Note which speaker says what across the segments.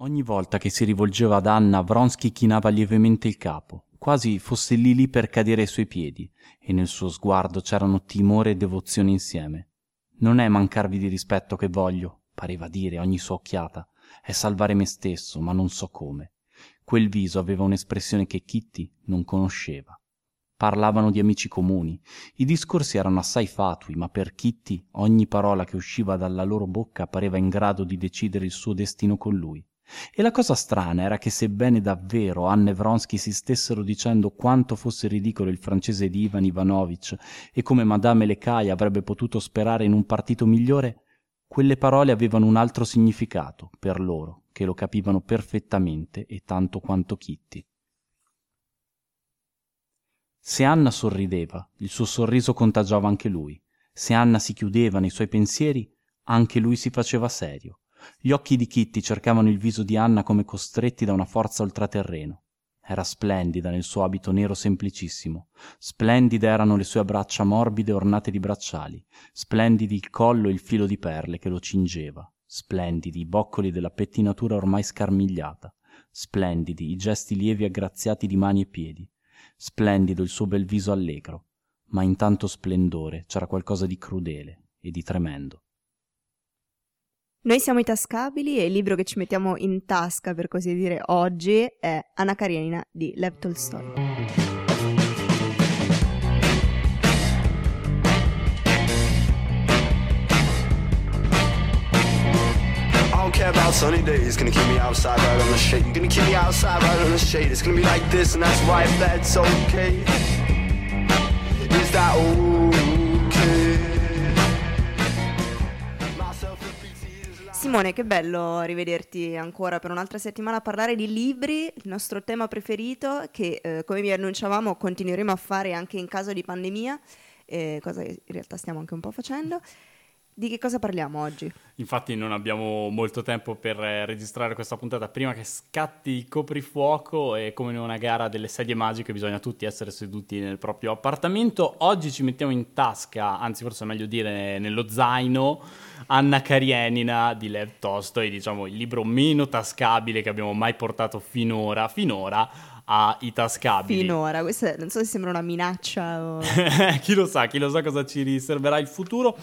Speaker 1: Ogni volta che si rivolgeva ad Anna, Vronsky chinava lievemente il capo, quasi fosse lì lì per cadere ai suoi piedi, e nel suo sguardo c'erano timore e devozione insieme. Non è mancarvi di rispetto che voglio, pareva dire ogni sua occhiata, è salvare me stesso, ma non so come. Quel viso aveva un'espressione che Kitty non conosceva. Parlavano di amici comuni. I discorsi erano assai fatui, ma per Kitty ogni parola che usciva dalla loro bocca pareva in grado di decidere il suo destino con lui. E la cosa strana era che sebbene davvero Anne e Vronsky si stessero dicendo quanto fosse ridicolo il francese di Ivan Ivanovich e come Madame Lecaille avrebbe potuto sperare in un partito migliore, quelle parole avevano un altro significato per loro, che lo capivano perfettamente e tanto quanto Kitty. Se Anna sorrideva, il suo sorriso contagiava anche lui. Se Anna si chiudeva nei suoi pensieri, anche lui si faceva serio gli occhi di kitty cercavano il viso di anna come costretti da una forza ultraterreno era splendida nel suo abito nero semplicissimo. Splendide erano le sue braccia morbide ornate di bracciali. Splendidi il collo e il filo di perle che lo cingeva. Splendidi i boccoli della pettinatura ormai scarmigliata. Splendidi i gesti lievi e aggraziati di mani e piedi. Splendido il suo bel viso allegro. Ma in tanto splendore c'era qualcosa di crudele e di tremendo
Speaker 2: noi siamo i Tascabili e il libro che ci mettiamo in tasca, per così dire, oggi è Anna Karenina di Lev Tolstoi. care about sunny days. Gonna keep me outside right on the shade. Gonna keep me outside right on the shade. It's gonna be like this, and that's right, that's okay. Is that okay? Simone, che bello rivederti ancora per un'altra settimana a parlare di libri, il nostro tema preferito che eh, come vi annunciavamo continueremo a fare anche in caso di pandemia, eh, cosa che in realtà stiamo anche un po' facendo. Di che cosa parliamo oggi?
Speaker 1: Infatti non abbiamo molto tempo per eh, registrare questa puntata prima che scatti il coprifuoco e come in una gara delle sedie magiche bisogna tutti essere seduti nel proprio appartamento. Oggi ci mettiamo in tasca, anzi forse è meglio dire nello zaino, Anna Karenina di Lev Tolstoi, diciamo il libro meno tascabile che abbiamo mai portato finora, finora ai tascabili.
Speaker 2: Finora, questa non so se sembra una minaccia o...
Speaker 1: chi lo sa, chi lo sa cosa ci riserverà il futuro.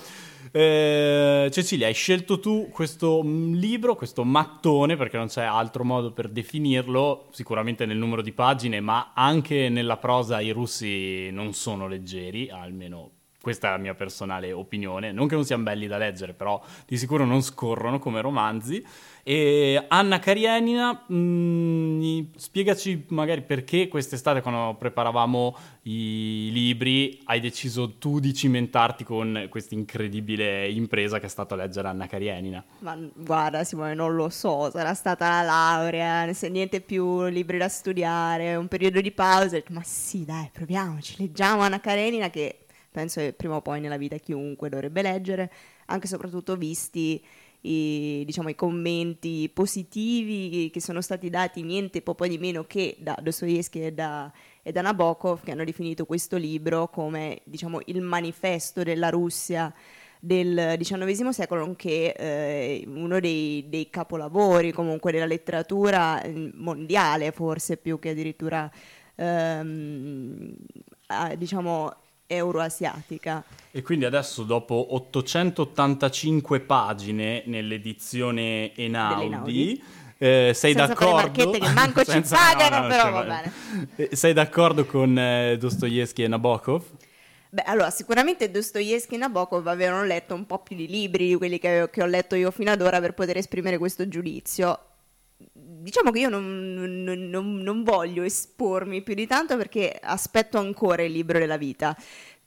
Speaker 1: Eh, Cecilia, hai scelto tu questo mm, libro, questo mattone, perché non c'è altro modo per definirlo, sicuramente nel numero di pagine, ma anche nella prosa i russi non sono leggeri, almeno questa è la mia personale opinione. Non che non siano belli da leggere, però di sicuro non scorrono come romanzi. E Anna Karenina, mh, mm, spiegaci magari perché quest'estate quando preparavamo i libri hai deciso tu di cimentarti con questa incredibile impresa che è stata leggere Anna Karenina.
Speaker 2: Ma guarda Simone, non lo so, sarà stata la laurea, niente più libri da studiare, un periodo di pausa, ma sì dai proviamoci, leggiamo Anna Karenina che penso che prima o poi nella vita chiunque dovrebbe leggere, anche e soprattutto visti i, diciamo, i commenti positivi che sono stati dati niente po' di meno che da Dostoevsky e da, e da Nabokov che hanno definito questo libro come diciamo, il manifesto della Russia del XIX secolo, nonché eh, uno dei, dei, capolavori comunque della letteratura mm, mondiale, forse più che addirittura ehm, diciamo euroasiatica.
Speaker 1: E quindi adesso dopo 885 pagine nell'edizione Enaudi, eh, sei
Speaker 2: senza
Speaker 1: d'accordo?
Speaker 2: che manco ci pagano, no, no, però va bene.
Speaker 1: Eh, sei d'accordo con eh, Dostoevsky e Nabokov?
Speaker 2: Beh, allora, sicuramente Dostoevsky e Nabokov avevano letto un po' più di libri di quelli che, che ho letto io fino ad ora per poter esprimere questo giudizio diciamo che io non, non, non, non, voglio espormi più di tanto perché aspetto ancora il libro della vita.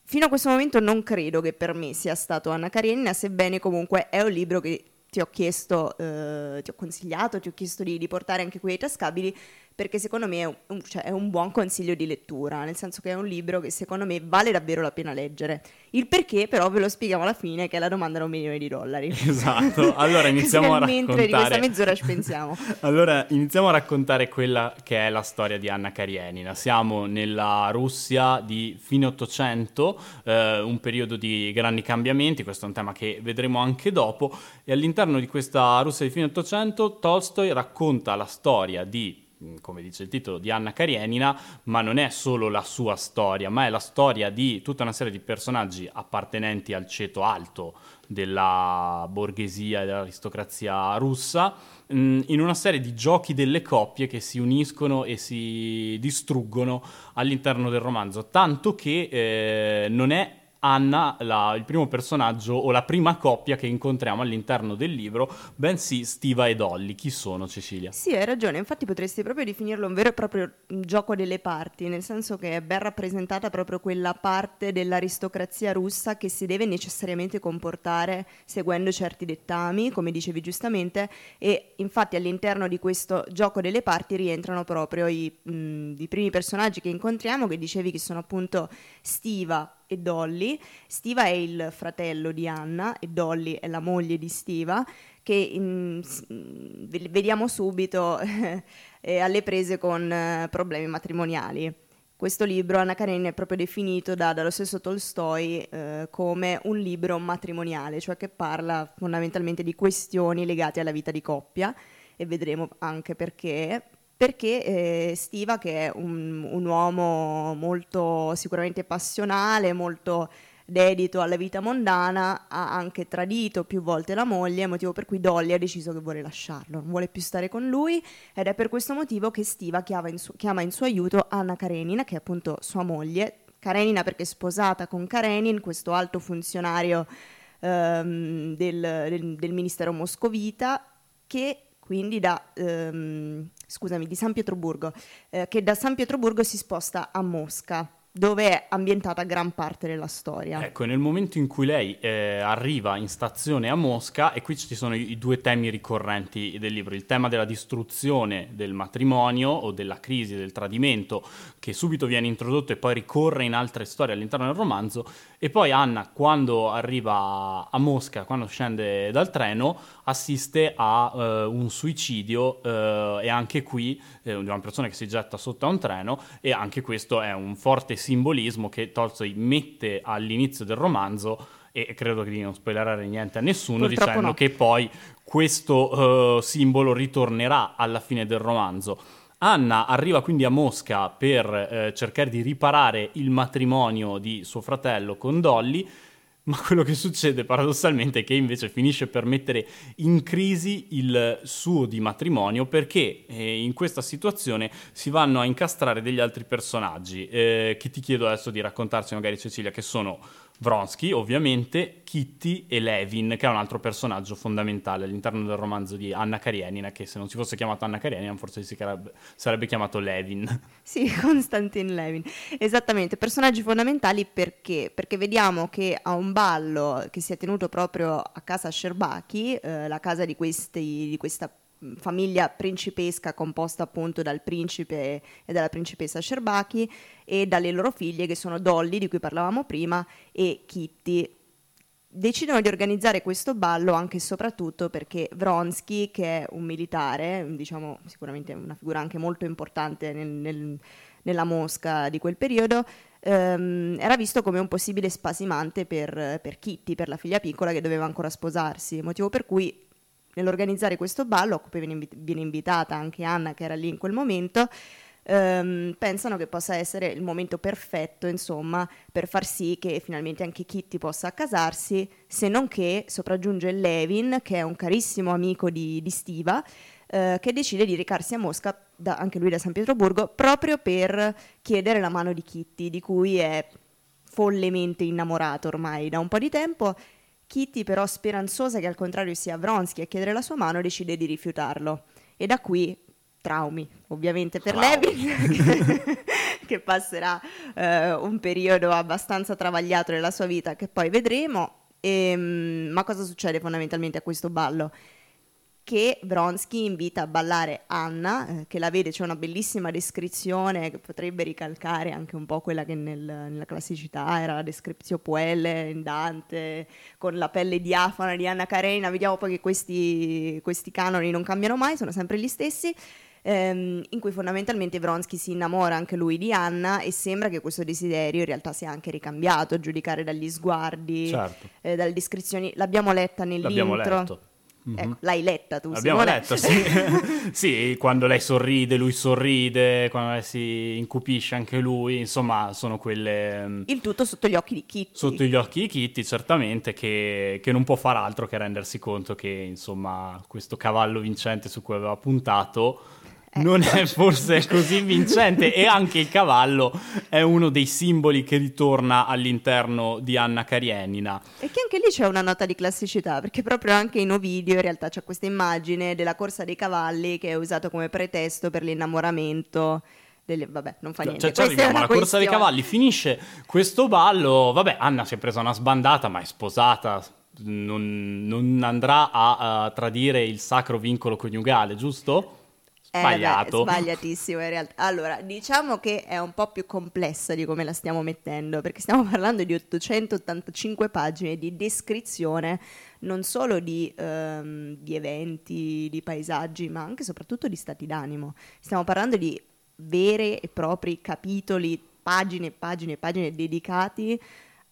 Speaker 2: Fino a questo momento non credo che per me sia stato Anna Karenina, sebbene comunque è un libro che ti ho chiesto, eh, ti ho consigliato, ti ho chiesto di, di portare anche qui ai tascabili perché secondo me è un, cioè è un, buon consiglio di lettura, nel senso che è un libro che secondo me vale davvero la pena leggere. Il perché però ve lo spieghiamo alla fine, che è la domanda da un milione di dollari.
Speaker 1: Esatto, allora iniziamo a raccontare...
Speaker 2: Mentre di questa mezz'ora ci pensiamo.
Speaker 1: allora iniziamo a raccontare quella che è la storia di Anna Karenina. Siamo nella Russia di fine Ottocento, eh, un periodo di grandi cambiamenti, questo è un tema che vedremo anche dopo, e all'interno di questa Russia di fine Ottocento Tolstoi racconta la storia di come dice il titolo, di Anna Karenina, ma non è solo la sua storia, ma è la storia di tutta una serie di personaggi appartenenti al ceto alto della borghesia e dell'aristocrazia russa, in una serie di giochi delle coppie che si uniscono e si distruggono all'interno del romanzo, tanto che eh, non è Anna, la, il primo personaggio o la prima coppia che incontriamo all'interno del libro, bensì Stiva e Dolly. Chi sono, Cecilia?
Speaker 2: Sì, hai ragione, infatti potresti proprio definirlo un vero e proprio gioco delle parti, nel senso che è ben rappresentata proprio quella parte dell'aristocrazia russa che si deve necessariamente comportare seguendo certi dettami, come dicevi giustamente, e infatti all'interno di questo gioco delle parti rientrano proprio i, mh, i primi personaggi che incontriamo, che dicevi che sono appunto Stiva, e Dolly. Stiva è il fratello di Anna e Dolly è la moglie di Stiva, che in, vediamo subito eh, alle prese con eh, problemi matrimoniali. Questo libro, Anna Karenina, è proprio definito da, dallo stesso Tolstoi eh, come un libro matrimoniale, cioè che parla fondamentalmente di questioni legate alla vita di coppia e vedremo anche perché, perché eh, Stiva, che è un, un, uomo molto sicuramente passionale, molto dedito alla vita mondana, ha anche tradito più volte la moglie, motivo per cui Dolly ha deciso che vuole lasciarlo, non vuole più stare con lui ed è per questo motivo che Stiva chiama in, su- chiama in suo aiuto Anna Karenina, che è appunto sua moglie, Karenina perché è sposata con Karenin, questo alto funzionario ehm, del, del, del ministero moscovita, che quindi da, ehm, scusami, di San Pietroburgo, eh, che da San Pietroburgo si sposta a Mosca dove è ambientata gran parte della storia.
Speaker 1: Ecco, nel momento in cui lei eh, arriva in stazione a Mosca, e qui ci sono i, i, due temi ricorrenti del libro, il tema della distruzione del matrimonio o della crisi del tradimento, che subito viene introdotto e poi ricorre in altre storie all'interno del romanzo, e poi Anna, quando arriva a Mosca, quando scende dal treno, assiste a uh, un suicidio uh, e anche qui eh, di una persona che si getta sotto a un treno e anche questo è un forte simbolismo che Tolstoi mette all'inizio del romanzo e credo di non spoilerare niente a nessuno
Speaker 2: Purtroppo
Speaker 1: dicendo
Speaker 2: no.
Speaker 1: che poi questo uh, simbolo ritornerà alla fine del romanzo. Anna arriva quindi a Mosca per eh, cercare di riparare il matrimonio di suo fratello con Dolly, ma quello che succede paradossalmente è che invece finisce per mettere in crisi il suo di matrimonio perché eh, in questa situazione si vanno a incastrare degli altri personaggi. Eh, che ti chiedo adesso di raccontarci magari Cecilia che sono Vronsky, ovviamente, Kitty e Levin, che è un altro personaggio fondamentale all'interno del romanzo di Anna Karenina, che se non si fosse chiamato Anna Karenina forse si sarebbe, chiamato Levin.
Speaker 2: Sì, Konstantin Levin. Esattamente, personaggi fondamentali perché? Perché vediamo che a un ballo che si è tenuto proprio a casa Sherbaki, eh, la casa di, questi, di questa famiglia principesca composta appunto dal principe e dalla principessa Sherbaki e dalle loro figlie che sono Dolly di cui parlavamo prima e Kitty. Decidono di organizzare questo ballo anche e soprattutto perché Vronsky, che è un militare, diciamo sicuramente una figura anche molto importante nel, nel, nella Mosca di quel periodo, ehm, era visto come un possibile spasimante per, per Kitty, per la figlia piccola che doveva ancora sposarsi, motivo per cui nell'organizzare questo ballo, a cui viene invitata anche Anna che era lì in quel momento, ehm, pensano che possa essere il momento perfetto, insomma, per far sì che finalmente anche Kitty possa accasarsi, se non che sopraggiunge Levin, che è un carissimo amico di, di Stiva, eh, che decide di recarsi a Mosca, da, anche lui da San Pietroburgo, proprio per chiedere la mano di Kitty, di cui è follemente innamorato ormai da un po' di tempo Kitty, però speranzosa che al contrario sia Vronsky a chiedere la sua mano, decide di rifiutarlo. E da qui traumi, ovviamente per wow. Levin, che passerà eh, un periodo abbastanza travagliato nella sua vita, che poi vedremo. E, ehm, ma cosa succede fondamentalmente a questo ballo? Che Vronsky invita a ballare Anna, eh, che la vede, c'è una bellissima descrizione che potrebbe ricalcare anche un po' quella che nel, nella classicità era la descrizione Puelle in Dante, con la pelle diafana di Anna Karenina, vediamo poi che questi, questi canoni non cambiano mai, sono sempre gli stessi ehm, in cui fondamentalmente Vronsky si innamora anche lui di Anna e sembra che questo desiderio in realtà sia anche ricambiato, a giudicare dagli sguardi, certo. eh, dalle descrizioni. L'abbiamo letta nell'intro.
Speaker 1: L'abbiamo letto.
Speaker 2: Ecco, l'hai letta tu?
Speaker 1: Abbiamo Simone? letto, sì. sì, quando lei sorride, lui sorride, quando lei si incupisce anche lui, insomma, sono quelle...
Speaker 2: Mm, Il tutto sotto gli occhi di Kitty.
Speaker 1: Sotto gli occhi di Kitty, certamente, che, che non può far altro che rendersi conto che, insomma, questo cavallo vincente su cui aveva puntato Ecco. non è forse così vincente e anche il cavallo è uno dei simboli che ritorna all'interno di Anna Karenina.
Speaker 2: E che anche lì c'è una nota di classicità, perché proprio anche in Ovidio in realtà c'è questa immagine della corsa dei cavalli che è usato come pretesto per l'innamoramento. Delle, vabbè, non fa niente.
Speaker 1: Cioè, ci arriviamo alla corsa dei cavalli, finisce questo ballo, vabbè, Anna si è presa una sbandata, ma è sposata, non, non andrà a, a tradire il sacro vincolo coniugale, giusto? Sbagliato.
Speaker 2: Eh, beh, sbagliatissimo in realtà. Allora, diciamo che è un po' più complessa di come la stiamo mettendo, perché stiamo parlando di 885 pagine di descrizione non solo di, um, di eventi, di paesaggi, ma anche e soprattutto di stati d'animo. Stiamo parlando di veri e propri capitoli, pagine e pagine e pagine dedicati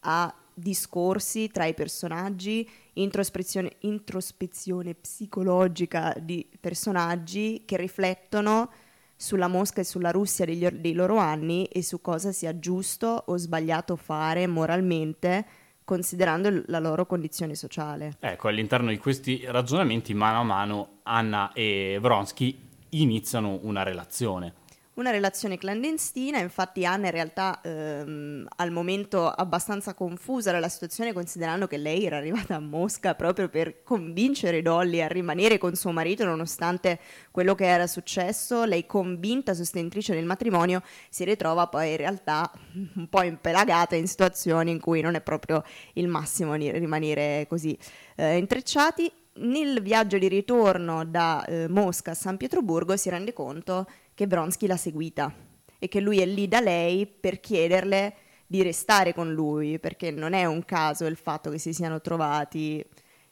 Speaker 2: a discorsi tra i personaggi, introspezione, introspezione psicologica di personaggi che riflettono sulla Mosca e sulla Russia degli, dei loro anni e su cosa sia giusto o sbagliato fare moralmente considerando la loro condizione sociale.
Speaker 1: Ecco, all'interno di questi ragionamenti, mano a mano, Anna e Vronsky iniziano una relazione
Speaker 2: una relazione clandestina, infatti Anna in realtà ehm, al momento abbastanza confusa dalla situazione considerando che lei era arrivata a Mosca proprio per convincere Dolly a rimanere con suo marito nonostante quello che era successo, lei convinta sostenitrice del matrimonio si ritrova poi in realtà un po' impelagata in situazioni in cui non è proprio il massimo rimanere così eh, intrecciati. Nel viaggio di ritorno da eh, Mosca a San Pietroburgo si rende conto che Bronsky l'ha seguita e che lui è lì da lei per chiederle di restare con lui, perché non è un caso il fatto che si siano trovati,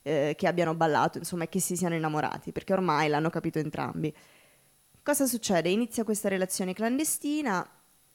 Speaker 2: eh, che abbiano ballato, insomma, e che si siano innamorati, perché ormai l'hanno capito entrambi. Cosa succede? Inizia questa relazione clandestina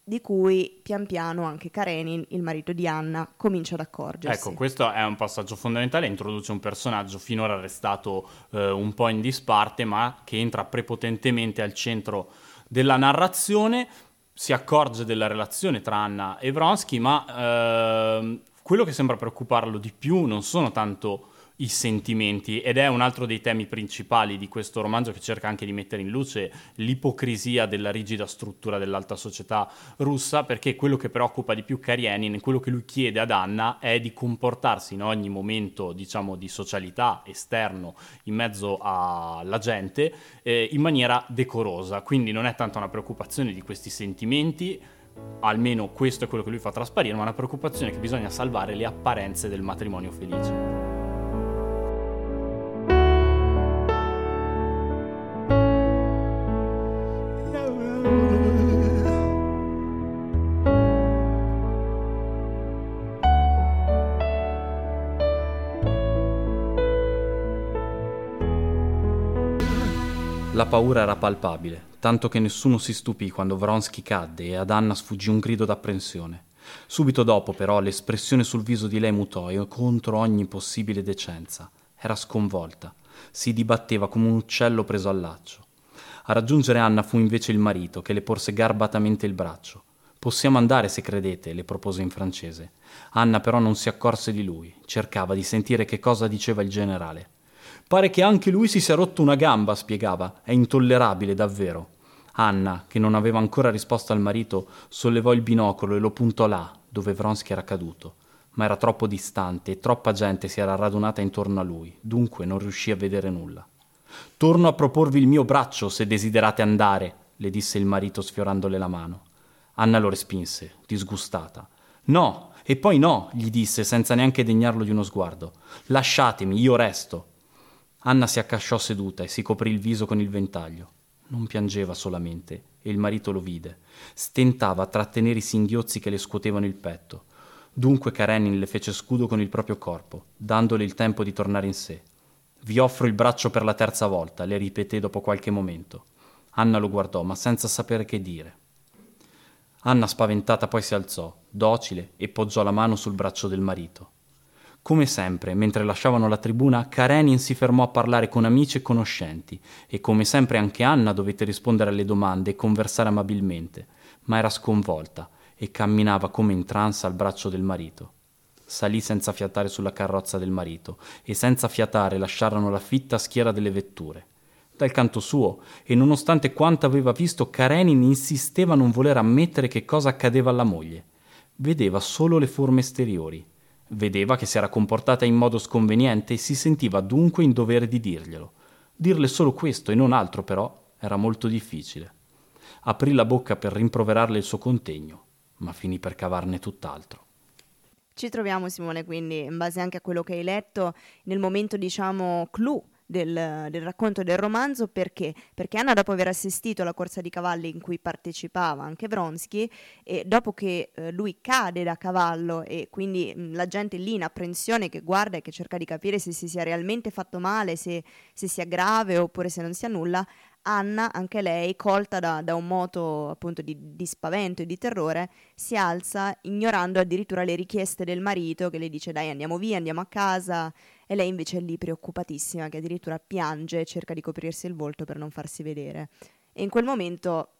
Speaker 2: di cui pian piano anche Karenin, il marito di Anna, comincia ad accorgersi.
Speaker 1: Ecco, questo è un passaggio fondamentale, introduce un personaggio finora restato eh, un po' in disparte, ma che entra prepotentemente al centro della narrazione, si accorge della relazione tra Anna e Vronsky, ma eh, quello che sembra preoccuparlo di più non sono tanto i sentimenti ed è un altro dei temi principali di questo romanzo che cerca anche di mettere in luce l'ipocrisia della rigida struttura dell'alta società russa perché quello che preoccupa di più Karenin, quello che lui chiede ad Anna è di comportarsi in ogni momento diciamo di socialità esterno in mezzo alla gente eh, in maniera decorosa. Quindi non è tanto una preoccupazione di questi sentimenti almeno questo è quello che lui fa trasparire ma una preoccupazione che bisogna salvare le apparenze del matrimonio felice La paura era palpabile, tanto che nessuno si stupì quando Vronsky cadde e ad Anna sfuggì un grido d'apprensione. Subito dopo, però, l'espressione sul viso di lei mutò contro ogni possibile decenza. Era sconvolta. Si dibatteva come un uccello preso al laccio. A raggiungere Anna fu invece il marito, che le porse garbatamente il braccio. Possiamo andare se credete, le propose in francese. Anna però non si accorse di lui, cercava di sentire che cosa diceva il generale. Pare che anche lui si sia rotto una gamba, spiegava. È intollerabile, davvero. Anna, che non aveva ancora risposto al marito, sollevò il binocolo e lo puntò là, dove Vronsky era caduto. Ma era troppo distante e troppa gente si era radunata intorno a lui, dunque non riuscì a vedere nulla. Torno a proporvi il mio braccio se desiderate andare, le disse il marito sfiorandole la mano. Anna lo respinse, disgustata. No, e poi no, gli disse senza neanche degnarlo di uno sguardo. Lasciatemi, io resto. Anna si accasciò seduta e si coprì il viso con il ventaglio. Non piangeva solamente, e il marito lo vide. Stentava a trattenere i singhiozzi che le scuotevano il petto. Dunque Karenin le fece scudo con il proprio corpo, dandole il tempo di tornare in sé. Vi offro il braccio per la terza volta, le ripeté dopo qualche momento. Anna lo guardò, ma senza sapere che dire. Anna spaventata poi si alzò, docile, e poggiò la mano sul braccio del marito. Come sempre, mentre lasciavano la tribuna, Karenin si fermò a parlare con amici e conoscenti, e come sempre anche Anna dovette rispondere alle domande e conversare amabilmente, ma era sconvolta e camminava come in trance al braccio del marito. Salì senza fiatare sulla carrozza del marito, e senza fiatare lasciarono la fitta schiera delle vetture. Dal canto suo, e nonostante quanto aveva visto, Karenin insisteva a non voler ammettere che cosa accadeva alla moglie. Vedeva solo le forme esteriori Vedeva che si era comportata in modo sconveniente e si sentiva dunque in dovere di dirglielo. Dirle solo questo e non altro, però, era molto difficile. Aprì la bocca per rimproverarle il suo contegno, ma finì per cavarne tutt'altro.
Speaker 2: Ci troviamo, Simone, quindi, in base anche a quello che hai letto, nel momento, diciamo, clou del, del, racconto del romanzo perché? Perché Anna dopo aver assistito alla corsa di cavalli in cui partecipava anche Vronsky e dopo che eh, lui cade da cavallo e quindi mh, la gente lì in apprensione che guarda e che cerca di capire se si sia realmente fatto male, se, se sia grave oppure se non sia nulla, Anna, anche lei, colta da, da un moto appunto di, di, spavento e di terrore, si alza ignorando addirittura le richieste del marito che le dice dai andiamo via, andiamo a casa e lei invece è lì preoccupatissima che addirittura piange e cerca di coprirsi il volto per non farsi vedere. E in quel momento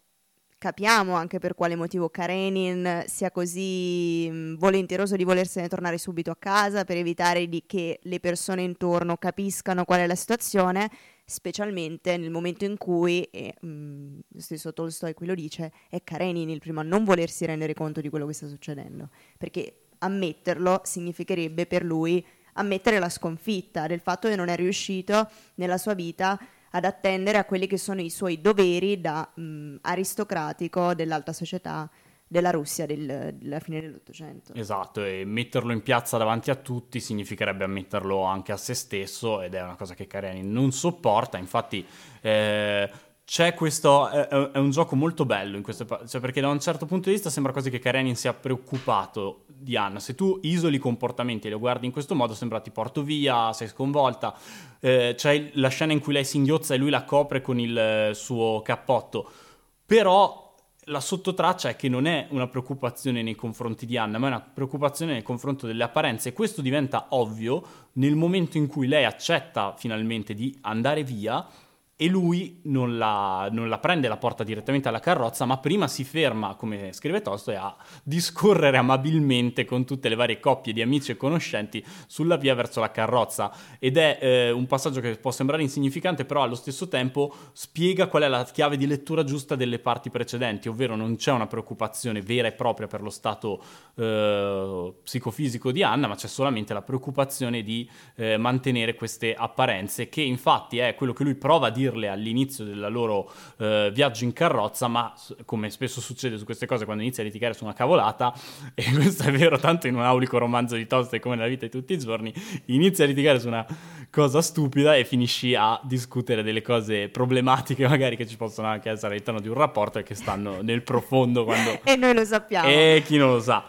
Speaker 2: capiamo anche per quale motivo Karenin sia così volenteroso di volersene tornare subito a casa per evitare che le persone intorno capiscano qual è la situazione specialmente nel momento in cui, e mh, lo stesso Tolstoi qui lo dice, è Karenin il primo a non volersi rendere conto di quello che sta succedendo, perché ammetterlo significherebbe per lui ammettere la sconfitta del fatto che non è riuscito nella sua vita ad attendere a quelli che sono i suoi doveri da mh, aristocratico dell'alta società della Russia del, della fine dell'Ottocento.
Speaker 1: Esatto, e metterlo in piazza davanti a tutti significherebbe ammetterlo anche a se stesso ed è una cosa che Karenin non sopporta, infatti... Eh, c'è questo, è, un gioco molto bello in questo, cioè perché da un certo punto di vista sembra quasi che Karenin sia preoccupato di Anna. Se tu isoli i comportamenti e lo guardi in questo modo sembra ti porto via, sei sconvolta. Eh, c'è la scena in cui lei singhiozza e lui la copre con il suo cappotto. Però la sottotraccia è che non è una preoccupazione nei confronti di Anna, ma è una preoccupazione nei confronti delle apparenze. E questo diventa ovvio nel momento in cui lei accetta finalmente di andare via e lui non la, non la, prende la porta direttamente alla carrozza, ma prima si ferma, come scrive Tolstoi, a discorrere amabilmente con tutte le varie coppie di amici e conoscenti sulla via verso la carrozza. Ed è eh, un passaggio che può sembrare insignificante, però allo stesso tempo spiega qual è la chiave di lettura giusta delle parti precedenti, ovvero non c'è una preoccupazione vera e propria per lo stato eh, psicofisico di Anna, ma c'è solamente la preoccupazione di eh, mantenere queste apparenze, che infatti è quello che lui prova a dire dirle all'inizio del loro eh, viaggio in carrozza, ma come spesso succede su queste cose quando inizi a litigare su una cavolata, e questo è vero tanto in un aulico romanzo di Tolstoi come nella vita di tutti i giorni, inizi a litigare su una cosa stupida e finisci a discutere delle cose problematiche magari che ci possono anche essere all'interno di un rapporto e che stanno nel profondo quando...
Speaker 2: e noi lo sappiamo.
Speaker 1: E chi non lo sa.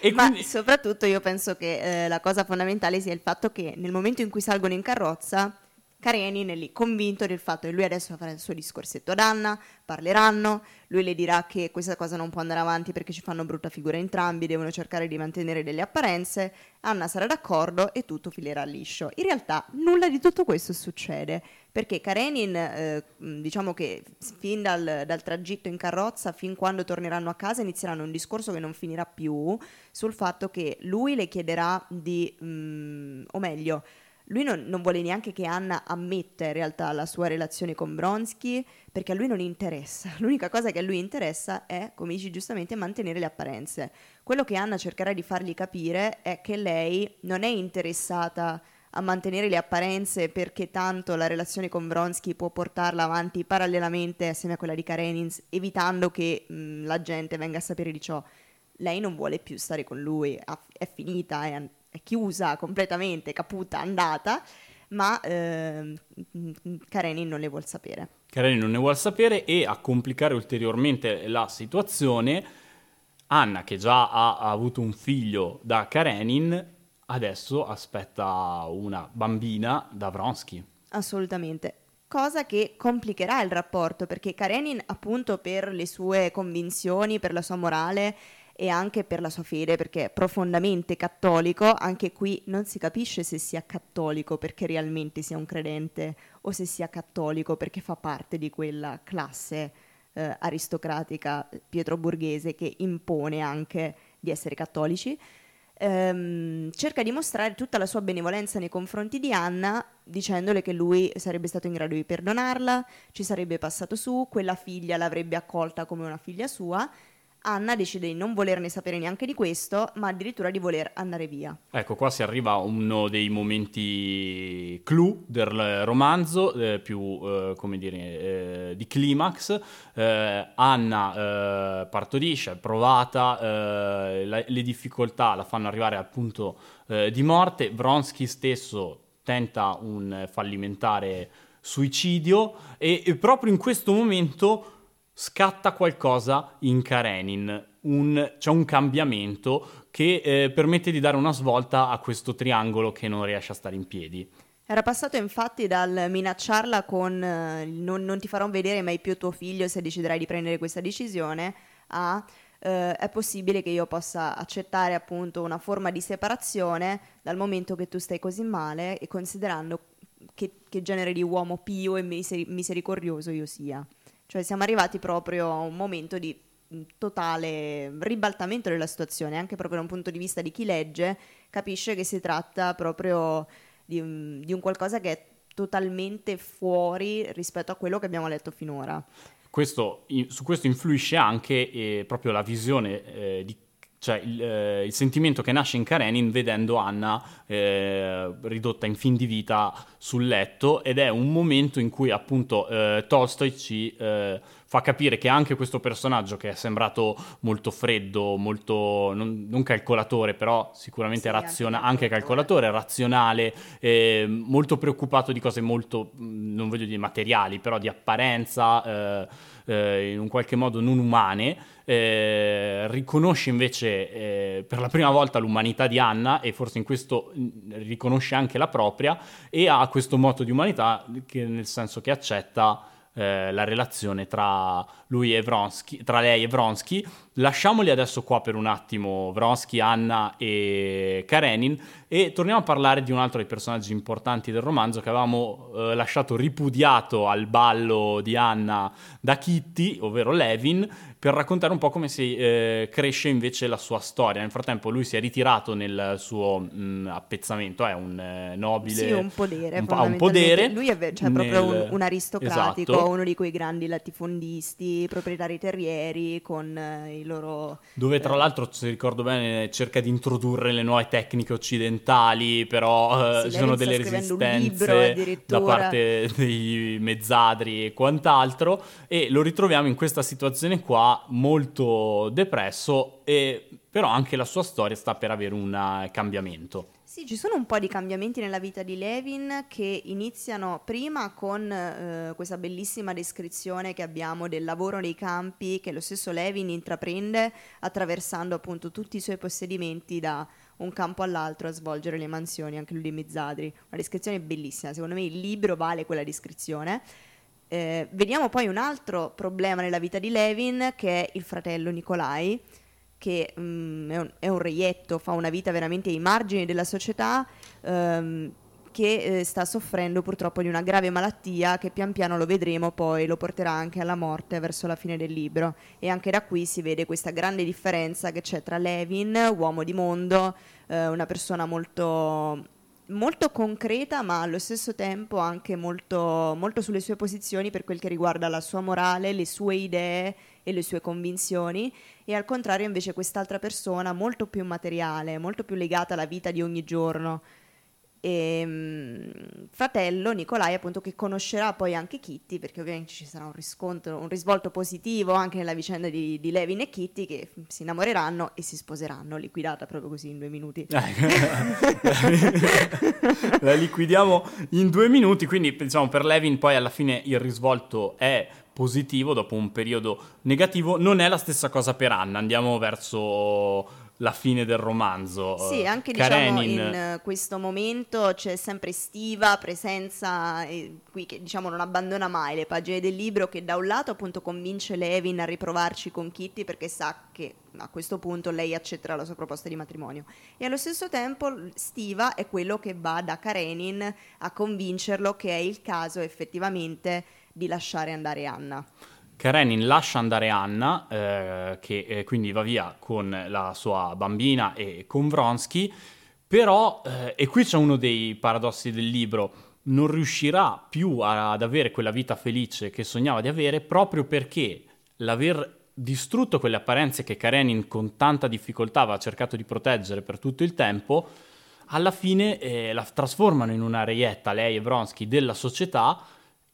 Speaker 2: E Ma quindi... soprattutto io penso che eh, la cosa fondamentale sia il fatto che nel momento in cui salgono in carrozza Karenin è lì convinto del fatto che lui adesso farà il suo discorsetto ad Anna, parleranno, lui le dirà che questa cosa non può andare avanti perché ci fanno brutta figura entrambi, devono cercare di mantenere delle apparenze, Anna sarà d'accordo e tutto filerà liscio. In realtà nulla di tutto questo succede, perché Karenin, eh, diciamo che fin dal, dal, tragitto in carrozza, fin quando torneranno a casa, inizieranno un discorso che non finirà più sul fatto che lui le chiederà di, mh, o meglio, lui non, non, vuole neanche che Anna ammetta in realtà la sua relazione con Bronsky perché a lui non interessa. L'unica cosa che a lui interessa è, come dici giustamente, mantenere le apparenze. Quello che Anna cercherà di fargli capire è che lei non è interessata a mantenere le apparenze perché tanto la relazione con Bronsky può portarla avanti parallelamente assieme a quella di Karenins, evitando che mh, la gente venga a sapere di ciò. Lei non vuole più stare con lui, è finita, è chiusa completamente, caputa, andata, ma eh, Karenin non ne vuol sapere.
Speaker 1: Karenin non ne vuol sapere e a complicare ulteriormente la situazione, Anna, che già ha, ha avuto un figlio da Karenin, adesso aspetta una bambina da Vronsky.
Speaker 2: Assolutamente. Cosa che complicherà il rapporto perché Karenin, appunto, per le sue convinzioni, per la sua morale, e anche per la sua fede, perché è profondamente cattolico, anche qui non si capisce se sia cattolico perché realmente sia un credente o se sia cattolico perché fa parte di quella classe eh, aristocratica pietroburghese che impone anche di essere cattolici. Ehm, cerca di mostrare tutta la sua benevolenza nei confronti di Anna dicendole che lui sarebbe stato in grado di perdonarla, ci sarebbe passato su, quella figlia l'avrebbe accolta come una figlia sua Anna decide di non volerne sapere neanche di questo, ma addirittura di voler andare via.
Speaker 1: Ecco, qua si arriva a uno dei momenti clou del romanzo, eh, più, eh, come dire, eh, di climax. Eh, Anna eh, partorisce, è provata, eh, la, le difficoltà la fanno arrivare al punto di morte. Vronsky stesso tenta un fallimentare suicidio e, e proprio in questo momento scatta qualcosa in Karenin, un, c'è un cambiamento che eh, permette di dare una svolta a questo triangolo che non riesce a stare in piedi.
Speaker 2: Era passato infatti dal minacciarla con eh, non, non, ti farò vedere mai più tuo figlio se deciderai di prendere questa decisione a eh, è possibile che io possa accettare appunto una forma di separazione dal momento che tu stai così male e considerando che, che genere di uomo pio e miseri- misericordioso io sia. Cioè siamo arrivati proprio a un momento di mm, totale ribaltamento della situazione, anche proprio da un punto di vista di chi legge, capisce che si tratta proprio di un, di un qualcosa che è totalmente fuori rispetto a quello che abbiamo letto finora.
Speaker 1: Questo, su questo influisce anche eh, proprio la visione eh, di cioè il, eh, il, sentimento che nasce in Karenin vedendo Anna eh, ridotta in fin di vita sul letto ed è un momento in cui appunto eh, Tolstoi ci eh, fa capire che anche questo personaggio che è sembrato molto freddo, molto non, non calcolatore, però sicuramente sì, raziona- anche, calcolatore, razionale, eh, molto preoccupato di cose molto, non voglio dire materiali, però di apparenza, eh, in un qualche modo non umane, eh, riconosce invece eh, per la prima volta l'umanità di Anna e forse in questo riconosce anche la propria e ha questo moto di umanità che, nel senso che accetta eh, la relazione tra e Vronsky, tra lei e Vronsky. Lasciamoli adesso qua per un attimo, Vronsky, Anna e Karenin, e torniamo a parlare di un altro dei personaggi importanti del romanzo che avevamo eh, lasciato ripudiato al ballo di Anna da Kitty, ovvero Levin, per raccontare un po' come si eh, cresce invece la sua storia. Nel frattempo lui si è ritirato nel suo mh, mm, appezzamento, è un eh, nobile...
Speaker 2: Sì, un podere.
Speaker 1: Un, un podere.
Speaker 2: Lui è cioè, nel... proprio un, un aristocratico, esatto. uno di quei grandi latifondisti, proprietari terrieri con eh, i loro...
Speaker 1: Dove tra eh, l'altro, se ricordo bene, cerca di introdurre le nuove tecniche occidentali, però eh, ci sono delle resistenze da parte dei mezzadri e quant'altro, e lo ritroviamo in questa situazione qua molto depresso, e, però anche la sua storia sta per avere un uh, cambiamento.
Speaker 2: Sì, ci sono un po' di cambiamenti nella vita di Levin che iniziano prima con eh, questa bellissima descrizione che abbiamo del lavoro nei campi che lo stesso Levin intraprende attraversando appunto tutti i suoi possedimenti da un campo all'altro a svolgere le mansioni, anche lui di Mezzadri. Una descrizione bellissima, secondo me il libro vale quella descrizione. Eh, vediamo poi un altro problema nella vita di Levin che è il fratello Nikolai che um, è, un, è, un, reietto, fa una vita veramente ai margini della società um, che eh, sta soffrendo purtroppo di una grave malattia che pian piano lo vedremo poi lo porterà anche alla morte verso la fine del libro. E anche da qui si vede questa grande differenza che c'è tra Levin, uomo di mondo, eh, una persona molto molto concreta, ma allo stesso tempo anche molto, molto, sulle sue posizioni per quel che riguarda la sua morale, le sue idee e le sue convinzioni, e al contrario invece quest'altra persona molto più materiale, molto più legata alla vita di ogni giorno. E um, fratello Nicolai appunto che conoscerà poi anche Kitty perché ovviamente ci sarà un riscontro, un risvolto positivo anche nella vicenda di, di Levin e Kitty che si innamoreranno e si sposeranno, liquidata proprio così in due minuti.
Speaker 1: La liquidiamo in due minuti, quindi diciamo per Levin poi alla fine il risvolto è positivo dopo un periodo negativo, non è la stessa cosa per Anna, andiamo verso la fine del romanzo.
Speaker 2: Sì, anche Karenin... diciamo, in eh, questo momento c'è sempre Stiva, presenza eh, qui che diciamo non abbandona mai le pagine del libro che da un lato appunto convince Levin a riprovarci con Kitty perché sa che a questo punto lei accetterà la sua proposta di matrimonio e allo stesso tempo Stiva è quello che va da Karenin a convincerlo che è il caso effettivamente di lasciare andare Anna.
Speaker 1: Karenin lascia andare Anna, eh, che eh, quindi va via con la sua bambina e con Vronsky, però, eh, e qui c'è uno dei paradossi del libro, non riuscirà più a, ad avere quella vita felice che sognava di avere proprio perché l'aver distrutto quelle apparenze che Karenin con tanta difficoltà aveva cercato di proteggere per tutto il tempo, alla fine eh, la trasformano in una reietta, lei e Vronsky, della società,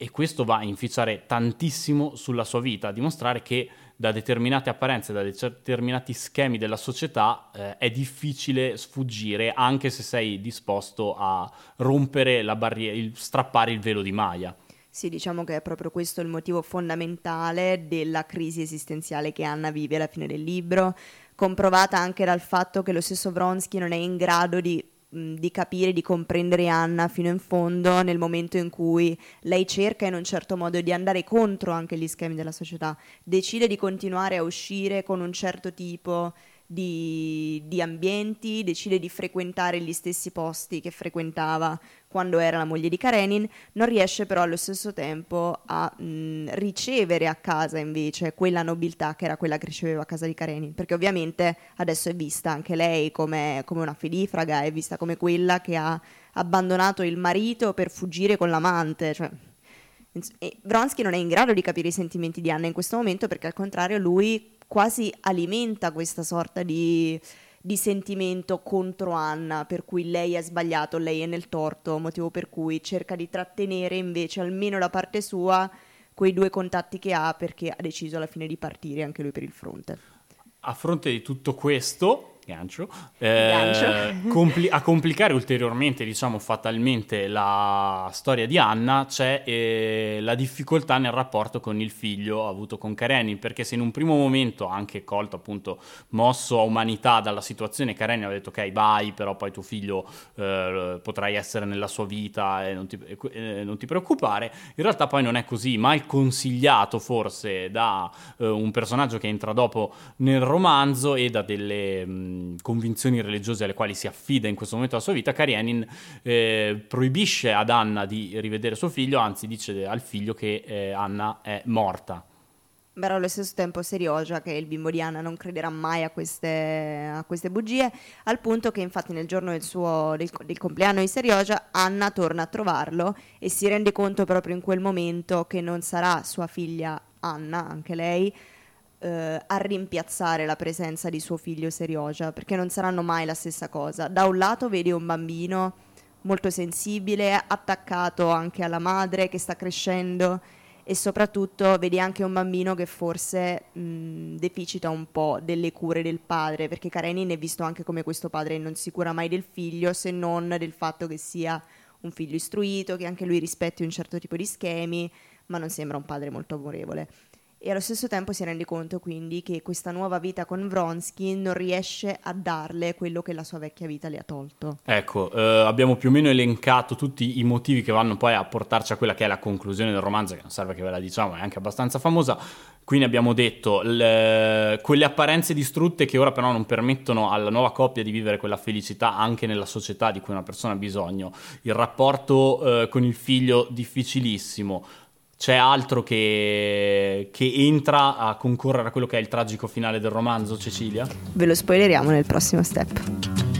Speaker 1: e questo va a inficiare tantissimo sulla sua vita, a dimostrare che da determinate apparenze, da determinati schemi della società eh, è difficile sfuggire anche se sei disposto a rompere la barriera, strappare il velo di Maya.
Speaker 2: Sì, diciamo che è proprio questo il motivo fondamentale della crisi esistenziale che Anna vive alla fine del libro, comprovata anche dal fatto che lo stesso Vronsky non è in grado di di capire, di comprendere Anna fino in fondo nel momento in cui lei cerca in un certo modo di andare contro anche gli schemi della società, decide di continuare a uscire con un certo tipo di, di, ambienti, decide di frequentare gli stessi posti che frequentava quando era la moglie di Karenin, non riesce però allo stesso tempo a mh, ricevere a casa invece quella nobiltà che era quella che riceveva a casa di Karenin, perché ovviamente adesso è vista anche lei come, come una filifraga, è vista come quella che ha abbandonato il marito per fuggire con l'amante, cioè Vronsky non è in grado di capire i sentimenti di Anna in questo momento perché al contrario lui quasi alimenta questa sorta di, di sentimento contro Anna, per cui lei è sbagliato, lei è nel torto, motivo per cui cerca di trattenere invece almeno da parte sua quei due contatti che ha perché ha deciso alla fine di partire anche lui per il fronte.
Speaker 1: A fronte di tutto questo, gancio, eh, compli- a complicare ulteriormente, diciamo fatalmente, la storia di Anna c'è eh, la difficoltà nel rapporto con il figlio avuto con Karenin, perché se in un primo momento, anche colto appunto mosso a umanità dalla situazione, Karenin aveva detto ok vai, però poi tuo figlio eh, potrai essere nella sua vita e non ti, non ti, preoccupare, in realtà poi non è così, mal consigliato forse da eh, un personaggio che entra dopo nel romanzo e da delle... Mh, convinzioni religiose alle quali si affida in questo momento della sua vita, Karenin eh, proibisce ad Anna di rivedere suo figlio, anzi dice al figlio che eh, Anna è morta.
Speaker 2: Però allo stesso tempo Serioja, che è il bimbo di Anna, non crederà mai a queste, a queste bugie, al punto che infatti nel giorno del, suo, del, del compleanno di Serioja, Anna torna a trovarlo e si rende conto proprio in quel momento che non sarà sua figlia Anna, anche lei, eh, a rimpiazzare la presenza di suo figlio Serioja, perché non saranno mai la stessa cosa. Da un lato vedi un bambino molto sensibile, attaccato anche alla madre che sta crescendo e soprattutto vedi anche un bambino che forse mh, deficita un po' delle cure del padre, perché Karenin è visto anche come questo padre non si cura mai del figlio se non del fatto che sia un figlio istruito, che anche lui rispetti un certo tipo di schemi, ma non sembra un padre molto amorevole e allo stesso tempo si rende conto quindi che questa nuova vita con Vronsky non riesce a darle quello che la sua vecchia vita le ha tolto.
Speaker 1: Ecco, eh, abbiamo più o meno elencato tutti i motivi che vanno poi a portarci a quella che è la conclusione del romanzo, che non serve che ve la diciamo, è anche abbastanza famosa. Quindi abbiamo detto le, quelle apparenze distrutte che ora però non permettono alla nuova coppia di vivere quella felicità anche nella società di cui una persona ha bisogno. Il rapporto eh, con il figlio difficilissimo, c'è altro che, che, entra a concorrere a quello che è il tragico finale del romanzo, Cecilia?
Speaker 2: Ve lo spoileriamo nel prossimo step.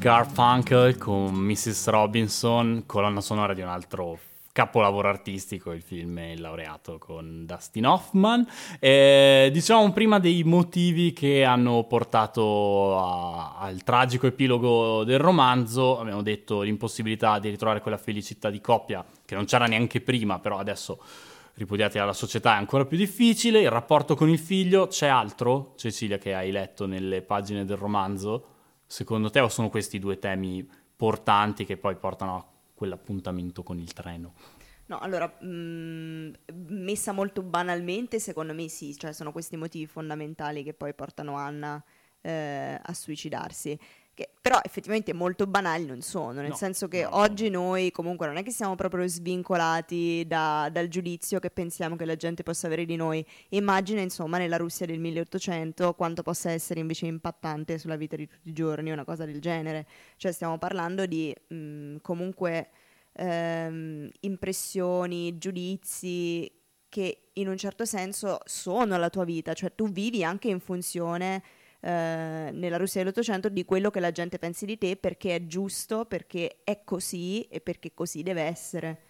Speaker 1: Garfunkel con Mrs. Robinson, colonna sonora di un altro capolavoro artistico, il film è laureato con Dustin Hoffman. Eh, diciamo prima dei motivi che hanno portato a, al tragico epilogo del romanzo, abbiamo detto l'impossibilità di ritrovare quella felicità di coppia che non c'era neanche prima, però adesso ripudiati dalla società è ancora più difficile, il rapporto con il figlio, c'è altro, Cecilia, che hai letto nelle pagine del romanzo? Secondo te o sono questi due temi portanti che poi portano a quell'appuntamento con il treno?
Speaker 2: No, allora, mh, mm, messa molto banalmente, secondo me sì, cioè sono questi motivi fondamentali che poi portano Anna eh, a suicidarsi che però effettivamente molto banali non sono, nel no, senso che no, oggi no. noi comunque non è che siamo proprio svincolati da, dal giudizio che pensiamo che la gente possa avere di noi. Immagina insomma nella Russia del 1800 quanto possa essere invece impattante sulla vita di tutti i giorni, una cosa del genere. Cioè stiamo parlando di mh, mm, comunque ehm, impressioni, giudizi che in un certo senso sono la tua vita, cioè tu vivi anche in funzione eh, nella Russia dell'Ottocento di quello che la gente pensi di te perché è giusto, perché è così e perché così deve essere.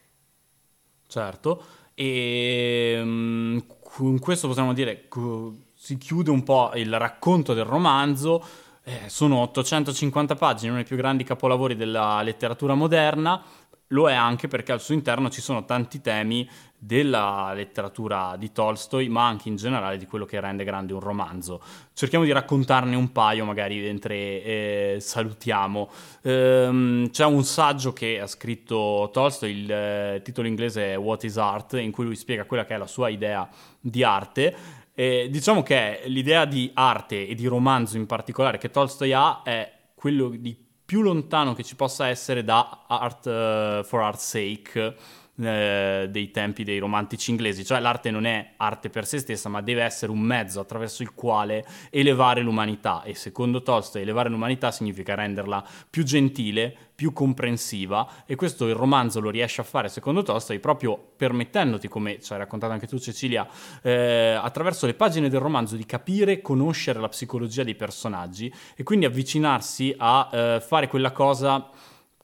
Speaker 1: Certo, e um, con questo possiamo dire che si chiude un po' il racconto del romanzo. Eh, sono 850 pagine, uno dei più grandi capolavori della letteratura moderna lo è anche perché al suo interno ci sono tanti temi della letteratura di Tolstoi, ma anche in generale di quello che rende grande un romanzo. Cerchiamo di raccontarne un paio, magari mentre eh, salutiamo. Ehm, c'è un saggio che ha scritto Tolstoi, il eh, titolo inglese è What is Art, in cui lui spiega quella che è la sua idea di arte. E diciamo che l'idea di arte e di romanzo in particolare che Tolstoi ha è quello di più lontano che ci possa essere da Art uh, for Art's Sake eh, dei tempi dei romantici inglesi, cioè l'arte non è arte per se stessa, ma deve essere un mezzo attraverso il quale elevare l'umanità. E secondo Tolstoi elevare l'umanità significa renderla più gentile, più comprensiva. E questo il romanzo lo riesce a fare secondo Tolstoi proprio permettendoti, come ci hai raccontato anche tu Cecilia, eh, attraverso le pagine del romanzo di capire conoscere la psicologia dei personaggi e quindi avvicinarsi a eh, fare quella cosa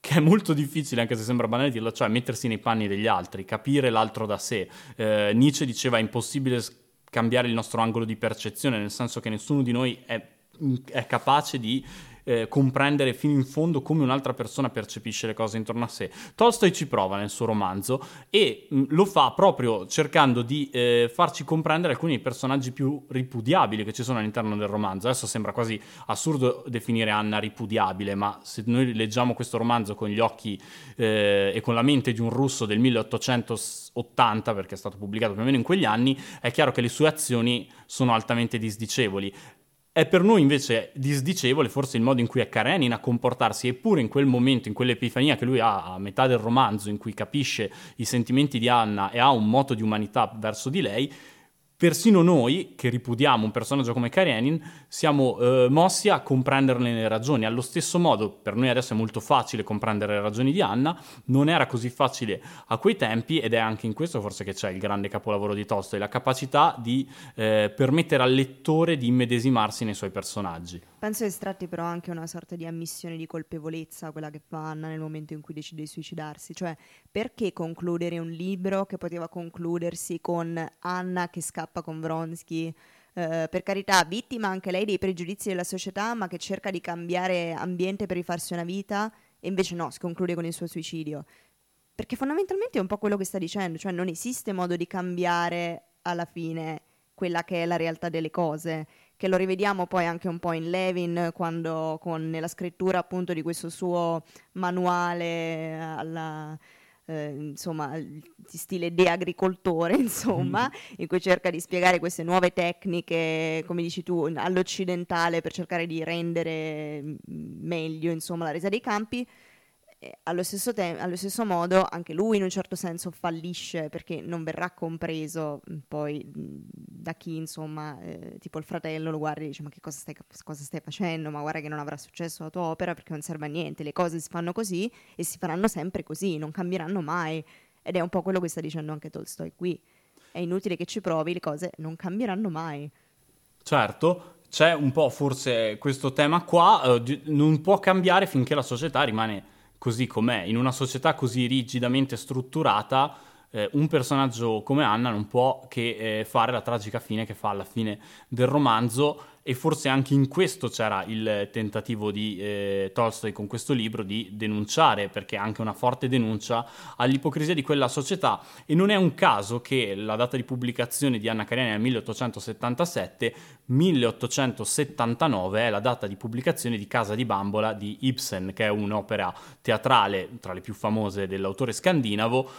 Speaker 1: che è molto difficile, anche se sembra banale dirlo, cioè mettersi nei panni degli altri, capire l'altro da sé. Eh, Nietzsche diceva è impossibile cambiare il nostro angolo di percezione, nel senso che nessuno di noi è, è capace di eh, comprendere fino in fondo come un'altra persona percepisce le cose intorno a sé. Tolstoi ci prova nel suo romanzo e mh, lo fa proprio cercando di eh, farci comprendere alcuni dei personaggi più ripudiabili che ci sono all'interno del romanzo. Adesso sembra quasi assurdo definire Anna ripudiabile, ma se noi leggiamo questo romanzo con gli occhi eh, e con la mente di un russo del 1880, perché è stato pubblicato più o meno in quegli anni, è chiaro che le sue azioni sono altamente disdicevoli. È per noi invece disdicevole forse il modo in cui è Karenin a comportarsi, eppure in quel momento, in quell'epifania che lui ha a metà del romanzo, in cui capisce i sentimenti di Anna e ha un moto di umanità verso di lei, Persino noi, che ripudiamo un personaggio come Karenin, siamo eh, mossi a comprenderne le ragioni. Allo stesso modo, per noi adesso è molto facile comprendere le ragioni di Anna, non era così facile a quei tempi ed è anche in questo forse che c'è il grande capolavoro di Tolstoi, la capacità di eh, permettere al lettore di immedesimarsi nei suoi personaggi.
Speaker 2: Penso che estratti però anche una sorta di ammissione di colpevolezza, quella che fa Anna nel momento in cui decide di suicidarsi. Cioè, perché concludere un libro che poteva concludersi con Anna che scappa con Vronsky? Eh, per carità, vittima anche lei dei pregiudizi della società, ma che cerca di cambiare ambiente per rifarsi una vita, e invece no, si conclude con il suo suicidio. Perché fondamentalmente è un po' quello che sta dicendo, cioè non esiste modo di cambiare alla fine quella che è la realtà delle cose che lo rivediamo poi anche un po' in Levin quando con, nella scrittura appunto di questo suo manuale alla, eh, insomma, di stile de agricoltore, insomma, mm. in cui cerca di spiegare queste nuove tecniche, come dici tu, all'occidentale per cercare di rendere meglio, insomma, la resa dei campi allo stesso, te- allo stesso, modo anche lui in un certo senso fallisce perché non verrà compreso poi da chi insomma eh, tipo il fratello lo guarda e dice ma che cosa stai, cosa stai, facendo? Ma guarda che non avrà successo la tua opera perché non serve a niente. Le cose si fanno così e si faranno sempre così non cambieranno mai. Ed è un po' quello che sta dicendo anche Tolstoi qui. È inutile che ci provi le cose non cambieranno mai.
Speaker 1: Certo c'è un po' forse questo tema qua, eh, non può cambiare finché la società rimane così com'è. In una società così rigidamente strutturata, eh, un personaggio come Anna non può che eh, fare la tragica fine che fa alla fine del romanzo e forse anche in questo c'era il tentativo di eh, Tolstoi con questo libro di denunciare, perché è anche una forte denuncia all'ipocrisia di quella società. E non è un caso che la data di pubblicazione di Anna Karenina è 1877, 1879 è la data di pubblicazione di Casa di Bambola di Ibsen, che è un'opera teatrale tra le più famose dell'autore scandinavo,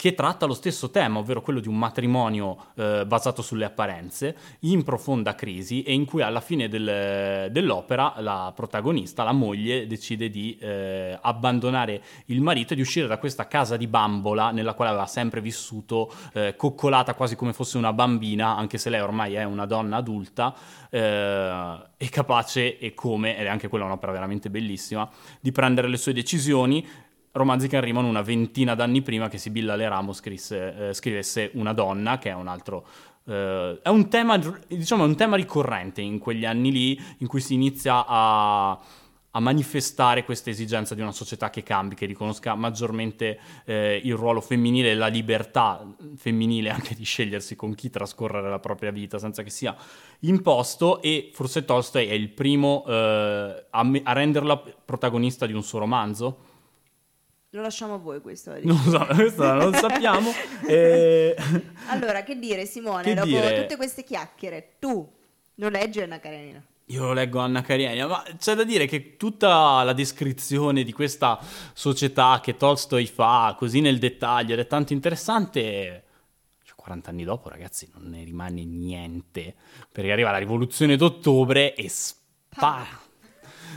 Speaker 1: che tratta lo stesso tema, ovvero quello di un matrimonio eh, basato sulle apparenze, in profonda crisi e in cui alla fine del, dell'opera la protagonista, la moglie, decide di eh, abbandonare il marito e di uscire da questa casa di bambola nella quale aveva sempre vissuto, eh, coccolata quasi come fosse una bambina, anche se lei ormai è una donna adulta, eh, e capace e come, ed è anche quella un'opera veramente bellissima, di prendere le sue decisioni romanzi che arrivano una ventina d'anni prima che Sibilla Le Ramo scrisse, eh, scrivesse Una donna, che è un altro... Eh, è, un tema, diciamo, un tema ricorrente in quegli anni lì in cui si inizia a, a manifestare questa esigenza di una società che cambi, che riconosca maggiormente eh, il ruolo femminile e la libertà femminile anche di scegliersi con chi trascorrere la propria vita senza che sia imposto. E forse Tolstoi è il primo eh, a, a renderla protagonista di un suo romanzo
Speaker 2: lo lasciamo a voi questo.
Speaker 1: Non so, questo non lo sappiamo. e...
Speaker 2: Allora, che dire Simone, che dopo dire... tutte queste chiacchiere, tu non leggi Anna Karenina?
Speaker 1: Io lo leggo Anna Karenina, ma c'è da dire che tutta la descrizione di questa società che Tolstoi fa così nel dettaglio ed è tanto interessante... 40 cioè, anni dopo, ragazzi, non ne rimane niente. Perché arriva la rivoluzione d'ottobre e spara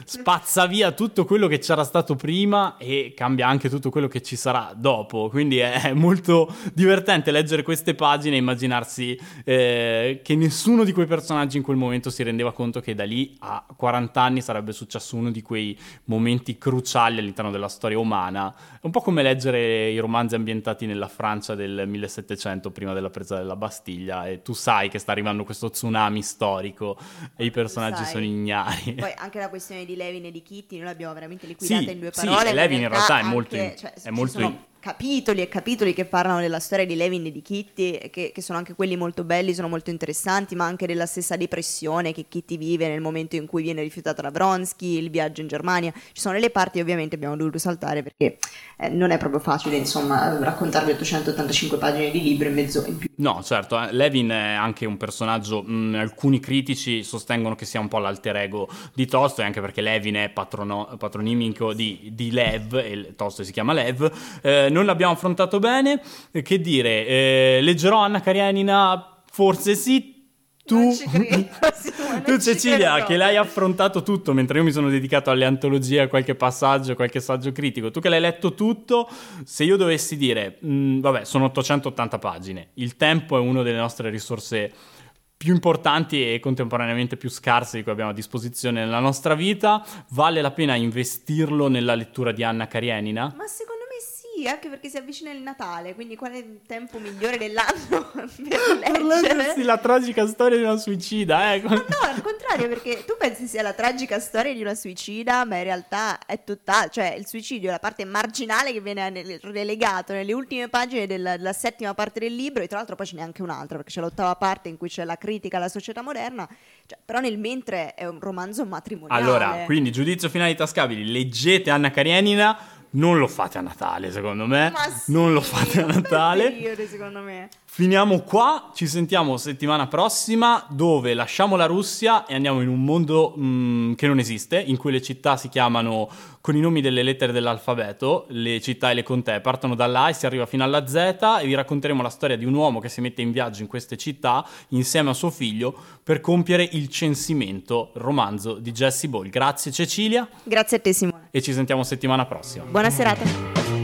Speaker 1: spazza via tutto quello che c'era stato prima e cambia anche tutto quello che ci sarà dopo. Quindi è molto divertente leggere queste pagine e immaginarsi eh, che nessuno di quei personaggi in quel momento si rendeva conto che da lì a 40 anni sarebbe successo uno di quei momenti cruciali all'interno della storia umana. È un po' come leggere i romanzi ambientati nella Francia del 1700 prima della presa della Bastiglia e tu sai che sta arrivando questo tsunami storico e i personaggi sono ignari.
Speaker 2: Poi anche la questione di di Levin e di Kitty noi l'abbiamo veramente liquidata
Speaker 1: sì,
Speaker 2: in due parole.
Speaker 1: Sì, Levin in realtà, è molto... Anche, cioè, è molto
Speaker 2: capitoli e capitoli che parlano della storia di Levin e di Kitty, che, che, sono anche quelli molto belli, sono molto interessanti, ma anche della stessa depressione che Kitty vive nel momento in cui viene rifiutata da Vronsky, il viaggio in Germania. Ci sono delle parti ovviamente abbiamo dovuto saltare perché eh, non è proprio facile, insomma, raccontarvi 885 pagine di libro in mezzo in più.
Speaker 1: No, certo, eh, Levin è anche un personaggio, mh, alcuni critici sostengono che sia un po' l'alter ego di Tolstoi, anche perché Levin è patrono, patronimico di, di, Lev, e Tolstoi si chiama Lev. Eh, non l'abbiamo affrontato bene. Che dire, eh, leggerò Anna Karenina? Forse sì. Tu, tu Cecilia, che l'hai affrontato tutto, mentre io mi sono dedicato alle antologie, a qualche passaggio, qualche saggio critico, tu che l'hai letto tutto, se io dovessi dire, mh, mm, vabbè, sono 880 pagine, il tempo è una delle nostre risorse più importanti e contemporaneamente più scarse di cui abbiamo a disposizione nella nostra vita, vale la pena investirlo nella lettura di Anna Karenina?
Speaker 2: Ma secondo anche perché si avvicina il Natale, quindi qual è il tempo migliore dell'anno per leggere?
Speaker 1: la tragica storia di una suicida, eh.
Speaker 2: Ma no, al contrario, perché tu pensi sia la tragica storia di una suicida, ma in realtà è tutta, cioè il suicidio è la parte marginale che viene relegato nelle ultime pagine della, della settima parte del libro e tra l'altro poi ce n'è anche un'altra, perché c'è l'ottava parte in cui c'è la critica alla società moderna, cioè, però nel mentre è un romanzo matrimoniale.
Speaker 1: Allora, quindi giudizio finale di Tascabili, leggete Anna Karenina non lo fate a Natale, secondo me.
Speaker 2: Ma sì,
Speaker 1: non lo fate a Natale.
Speaker 2: Periodo, secondo me.
Speaker 1: Finiamo qua, ci sentiamo settimana prossima dove lasciamo la Russia e andiamo in un mondo mh, mm, che non esiste, in cui le città si chiamano con i nomi delle lettere dell'alfabeto, le città e le contee partono dalla A e si arriva fino alla Z e vi racconteremo la storia di un uomo che si mette in viaggio in queste città insieme a suo figlio per compiere il censimento, romanzo di Jesse Ball. Grazie Cecilia.
Speaker 2: Grazie a te Simone.
Speaker 1: E ci sentiamo settimana prossima.
Speaker 2: Buona serata.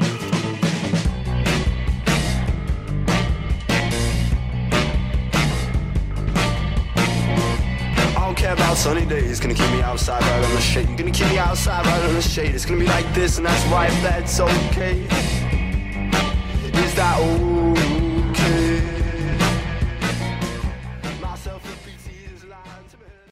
Speaker 2: sunny day, is gonna keep me outside right on the shade. You're gonna keep me outside right on the shade. It's gonna be like this, and that's why if that's okay. Is that ooh?